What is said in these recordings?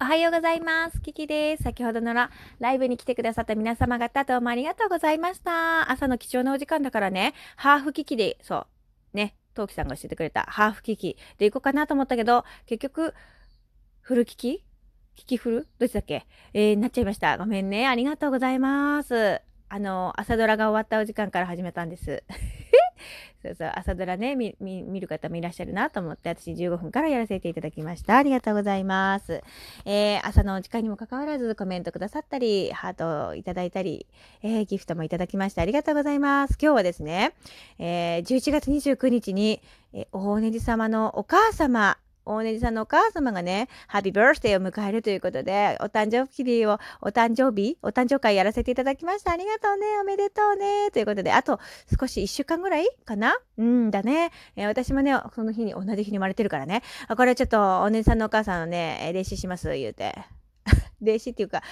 おはようございます。キキです。先ほどのらライブに来てくださった皆様方どうもありがとうございました。朝の貴重なお時間だからね、ハーフキキで、そう、ね、トウキさんが教えてくれたハーフキキで行こうかなと思ったけど、結局、フルキキ？キキフル？どっちだっけ？えー、なっちゃいました。ごめんね。ありがとうございます。あの、朝ドラが終わったお時間から始めたんです。そうそう、朝ドラね、見、見、見る方もいらっしゃるなと思って、私15分からやらせていただきました。ありがとうございます。えー、朝のお時間にもかかわらずコメントくださったり、ハートをいただいたり、えー、ギフトもいただきましてありがとうございます。今日はですね、えー、11月29日に、えー、大根じ様のお母様、大根さんのお母様がね、ハッピーバースデーを迎えるということで、お誕生日を、お誕生日、お誕生会やらせていただきました。ありがとうね、おめでとうね、ということで、あと少し1週間ぐらいかな？うんだね、えー、私もね、その日に、同じ日に生まれてるからね、あこれちょっと、お姉さんのお母さんのね、霊視します、言うて。霊視っていうか、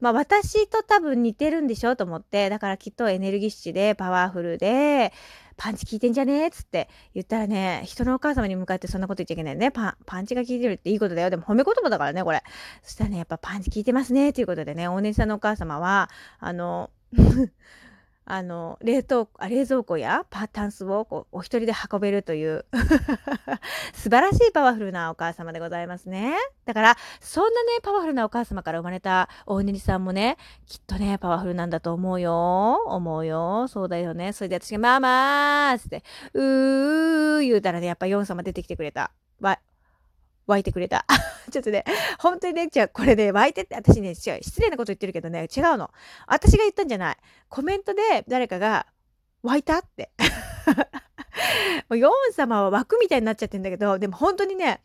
まあ私と多分似てるんでしょうと思って、だからきっとエネルギッシュで、パワフルで、パンチ効いてんじゃね？えっつって言ったらね、人のお母様に向かってそんなこと言っちゃいけないね。パン、パンチが効いてるっていいことだよ。でも褒め言葉だからね、これ。そしたらね、やっぱパンチ効いてますね、ということでね、お姉さんのお母様は、あの、あの、冷凍、あ冷蔵庫やパータンスをこうお一人で運べるという 素晴らしいパワフルなお母様でございますね。だから、そんなね、パワフルなお母様から生まれた大ねりさんもね、きっとね、パワフルなんだと思うよ。思うよ。そうだよね。それで私が、ママーって、うー言うたらね、やっぱヨン様出てきてくれた。湧いてくれた。ちょっとね、本当にね、じゃあこれね、湧いてって、私ね、違う、失礼なこと言ってるけどね、違うの。私が言ったんじゃない。コメントで誰かが、湧いた？って。もうヨン様は湧くみたいになっちゃってんだけど、でも本当にね、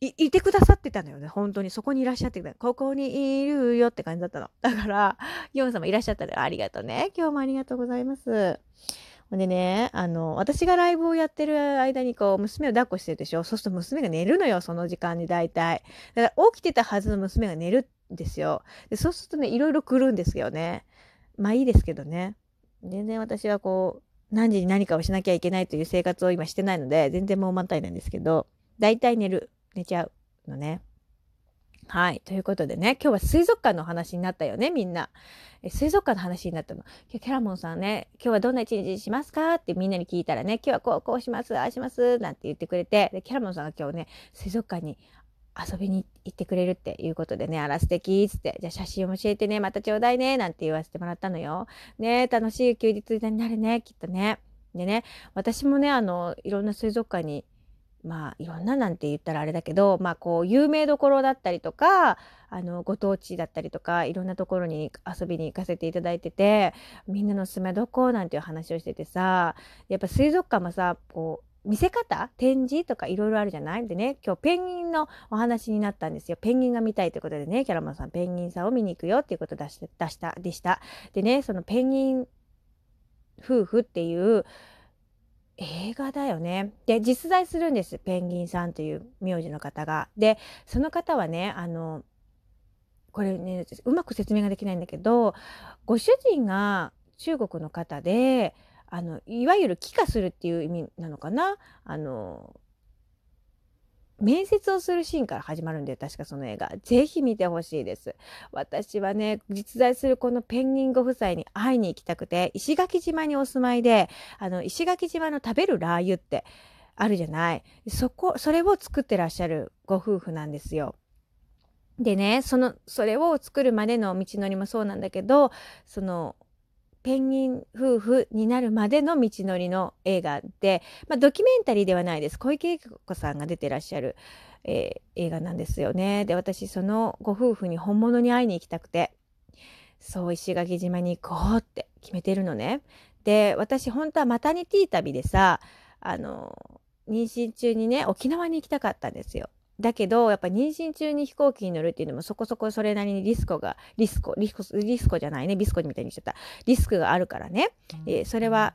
い、いてくださってたのよね。本当に。そこにいらっしゃってた。ここにいるよって感じだったの。だから、ヨン様いらっしゃったらありがとうね。今日もありがとうございます。でね、あの、私がライブをやってる間にこう、娘を抱っこしてるでしょ？そうすると娘が寝るのよ、その時間に大体。だから起きてたはずの娘が寝るんですよ。でそうするとね、いろいろ来るんですよね。まあいいですけどね。全然私はこう、何時に何かをしなきゃいけないという生活を今してないので、全然もう満タイなんですけど、大体寝る、寝ちゃうのね。はい。ということでね、今日は水族館の話になったよね、みんな。え水族館の話になったの？キャラモンさんね、今日はどんな一日にしますか？ってみんなに聞いたらね、今日はこう、こうします、ああします、なんて言ってくれて、で、キャラモンさんが今日ね、水族館に遊びに行ってくれるっていうことでね、あら素敵っつって、じゃあ写真を教えてね、またちょうだいね、なんて言わせてもらったのよ。ね楽しい休日になるね、きっとね。でね、私もね、あの、いろんな水族館にまあいろんななんて言ったらあれだけどまあこう有名どころだったりとかあのご当地だったりとかいろんなところに遊びに行かせていただいててみんなのおすめどこなんていう話をしててさやっぱ水族館もさこう見せ方展示とかいろいろあるじゃない？でね今日ペンギンのお話になったんですよ。ペンギンが見たいということでねキャラマンさんペンギンさんを見に行くよっていうこと出し出したでしたでねそのペンギン夫婦っていう映画だよね。で、実在するんです。ペンギンさんという名字の方が。で、その方はね、あの、これね、うまく説明ができないんだけど、ご主人が中国の方で、あの、いわゆる帰化するっていう意味なのかなあの、面接をするシーンから始まるんで、確かその映画。ぜひ見てほしいです。私はね、実在するこのペンギンご夫妻に会いに行きたくて、石垣島にお住まいで、あの、石垣島の食べるラー油ってあるじゃない。そこ、それを作ってらっしゃるご夫婦なんですよ。でね、その、それを作るまでの道のりもそうなんだけど、その、ペンギン夫婦になるまでの道のりの映画で、まあ、ドキュメンタリーではないです。小池栄子さんが出てらっしゃる、えー、映画なんですよね。で、私、そのご夫婦に本物に会いに行きたくて、そう、石垣島に行こうって決めてるのね。で、私、本当はマタニティ旅でさ、あの、妊娠中にね、沖縄に行きたかったんですよ。だけど、やっぱ妊娠中に飛行機に乗るっていうのもそこそこそれなりにリスコが、リスコ、リスコ、リスコじゃないね、ビスコみたいにしちゃった。リスクがあるからね。えー、それは、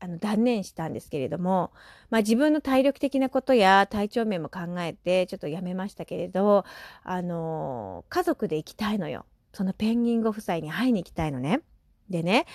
あの、断念したんですけれども、まあ自分の体力的なことや体調面も考えて、ちょっとやめましたけれど、あのー、家族で行きたいのよ。そのペンギンご夫妻に会いに行きたいのね。でね、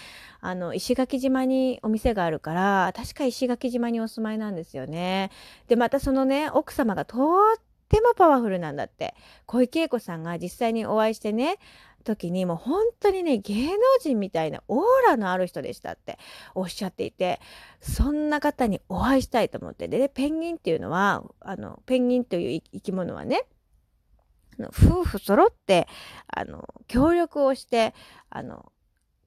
あの、石垣島にお店があるから、確か石垣島にお住まいなんですよね。で、またそのね、奥様がとってもパワフルなんだって。小池栄子さんが実際にお会いしてね時にもう本当にね芸能人みたいなオーラのある人でしたって。おっしゃっていてそんな方にお会いしたいと思って。で、ね、ペンギンっていうのはあのペンギンという生き物はね夫婦揃ってあの協力をしてあの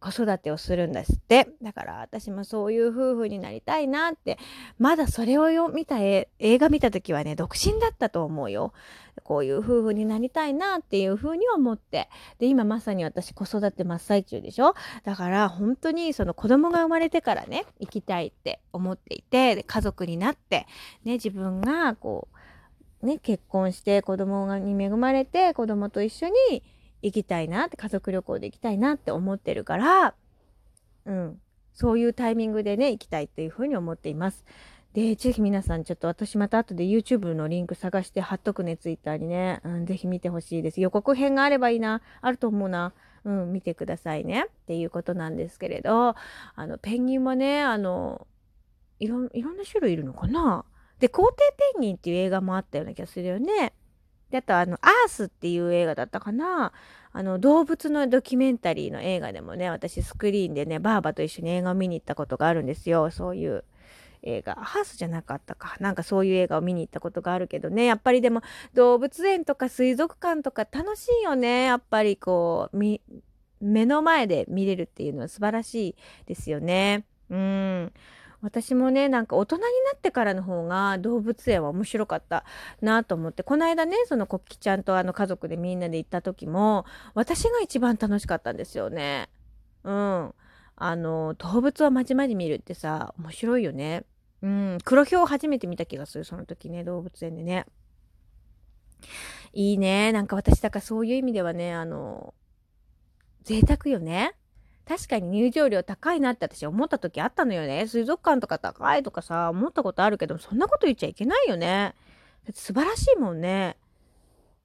子育てをするんですって。だから私もそういう夫婦になりたいなって、まだそれをよ見た映画見た時はね、独身だったと思うよ。こういう夫婦になりたいなっていうふうに思って。で、今まさに私子育て真っ最中でしょだから本当にその子供が生まれてからね、行きたいって思っていて、家族になって、ね、自分がこう、ね、結婚して子供に恵まれて子供と一緒に行きたいなって家族旅行で行きたいなって思ってるからうんそういうタイミングでね行きたいっていうふうに思っています。で、ぜひ皆さんちょっと私また後で YouTube のリンク探して貼っとくね、Twitter にね。うん、ぜひ見てほしいです。予告編があればいいな。あると思うな。うん、見てくださいね。っていうことなんですけれど、あの、ペンギンはね、あの、いろ、いろんな種類いるのかなで、皇帝ペンギンっていう映画もあったような気がするよね。で、あとあの、アースっていう映画だったかな。あの、動物のドキュメンタリーの映画でもね、私スクリーンでね、ばあばと一緒に映画を見に行ったことがあるんですよ。そういう映画。ハースじゃなかったか。なんかそういう映画を見に行ったことがあるけどね。やっぱりでも動物園とか水族館とか楽しいよね。やっぱりこう、目の前で見れるっていうのは素晴らしいですよね。うん。私もねなんか大人になってからの方が動物園は面白かったなと思ってこの間ねそのコッキちゃんとあの家族でみんなで行った時も私が一番楽しかったんですよね。うん。あの動物をまじまじ見るってさ面白いよね。うん。黒ヒョウ初めて見た気がするその時ね動物園でね。いいね。なんか私だからそういう意味ではねあの贅沢よね。確かに入場料高いなって私思った時あったのよね。水族館とか高いとかさ、思ったことあるけど、そんなこと言っちゃいけないよね。だって素晴らしいもんね。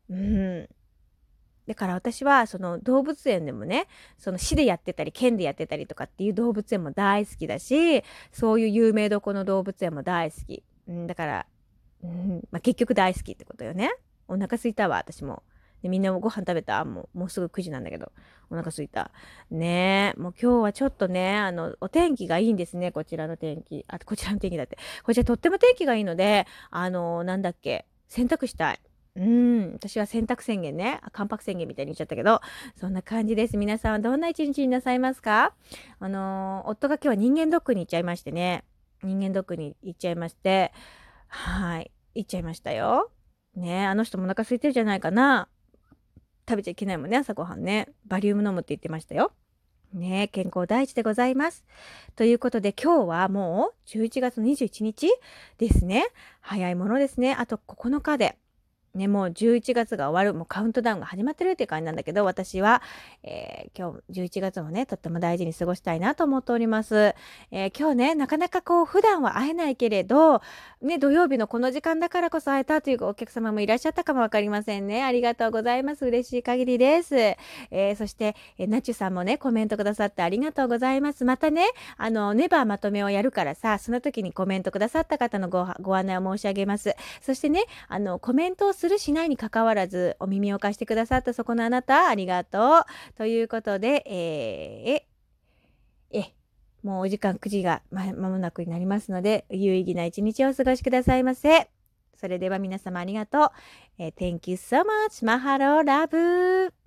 うん。だから私はその動物園でもね、その市でやってたり県でやってたりとかっていう動物園も大好きだし、そういう有名どこの動物園も大好き。うん、だから、うんまあ、結局大好きってことよね。お腹すいたわ、私も。で、みんなもご飯食べた？もう、もうすぐ9時なんだけど、お腹すいた。ねえ、もう今日はちょっとね、あの、お天気がいいんですね、こちらの天気。あ、こちらの天気だって。こちらとっても天気がいいので、あの、なんだっけ、洗濯したい。うん、私は洗濯宣言ね、あ関白宣言みたいに言っちゃったけど、そんな感じです。皆さんはどんな一日になさいますか？あの夫が今日は人間ドックに行っちゃいましてね、人間ドックに行っちゃいまして、はい、行っちゃいましたよ。ねあの人もお腹空いてるじゃないかな。食べちゃいけないもんね、朝ごはんね。バリウム飲むって言ってましたよ。ね健康第一でございます。ということで今日はもう11月21日ですね。早いものですね。あと9日でね、もう11月が終わる、もうカウントダウンが始まってるっていう感じなんだけど、私は、えー、今日11月もね、とっても大事に過ごしたいなと思っております。えー、今日ね、なかなかこう、普段は会えないけれど、ね、土曜日のこの時間だからこそ会えたというお客様もいらっしゃったかもわかりませんね。ありがとうございます。嬉しい限りです。えー、そして、えナチュさんもね、コメントくださってありがとうございます。またね、あの、ネバーまとめをやるからさ、その時にコメントくださった方のごご案内を申し上げます。そしてね、あの、コメントをするしないにかかわらずお耳を貸してくださったそこのあなたありがとう。ということで、えー、え、もうお時間9時がまもなくになりますので、有意義な一日をお過ごしくださいませ。それでは皆様ありがとう。Thank you so much. マハローラブ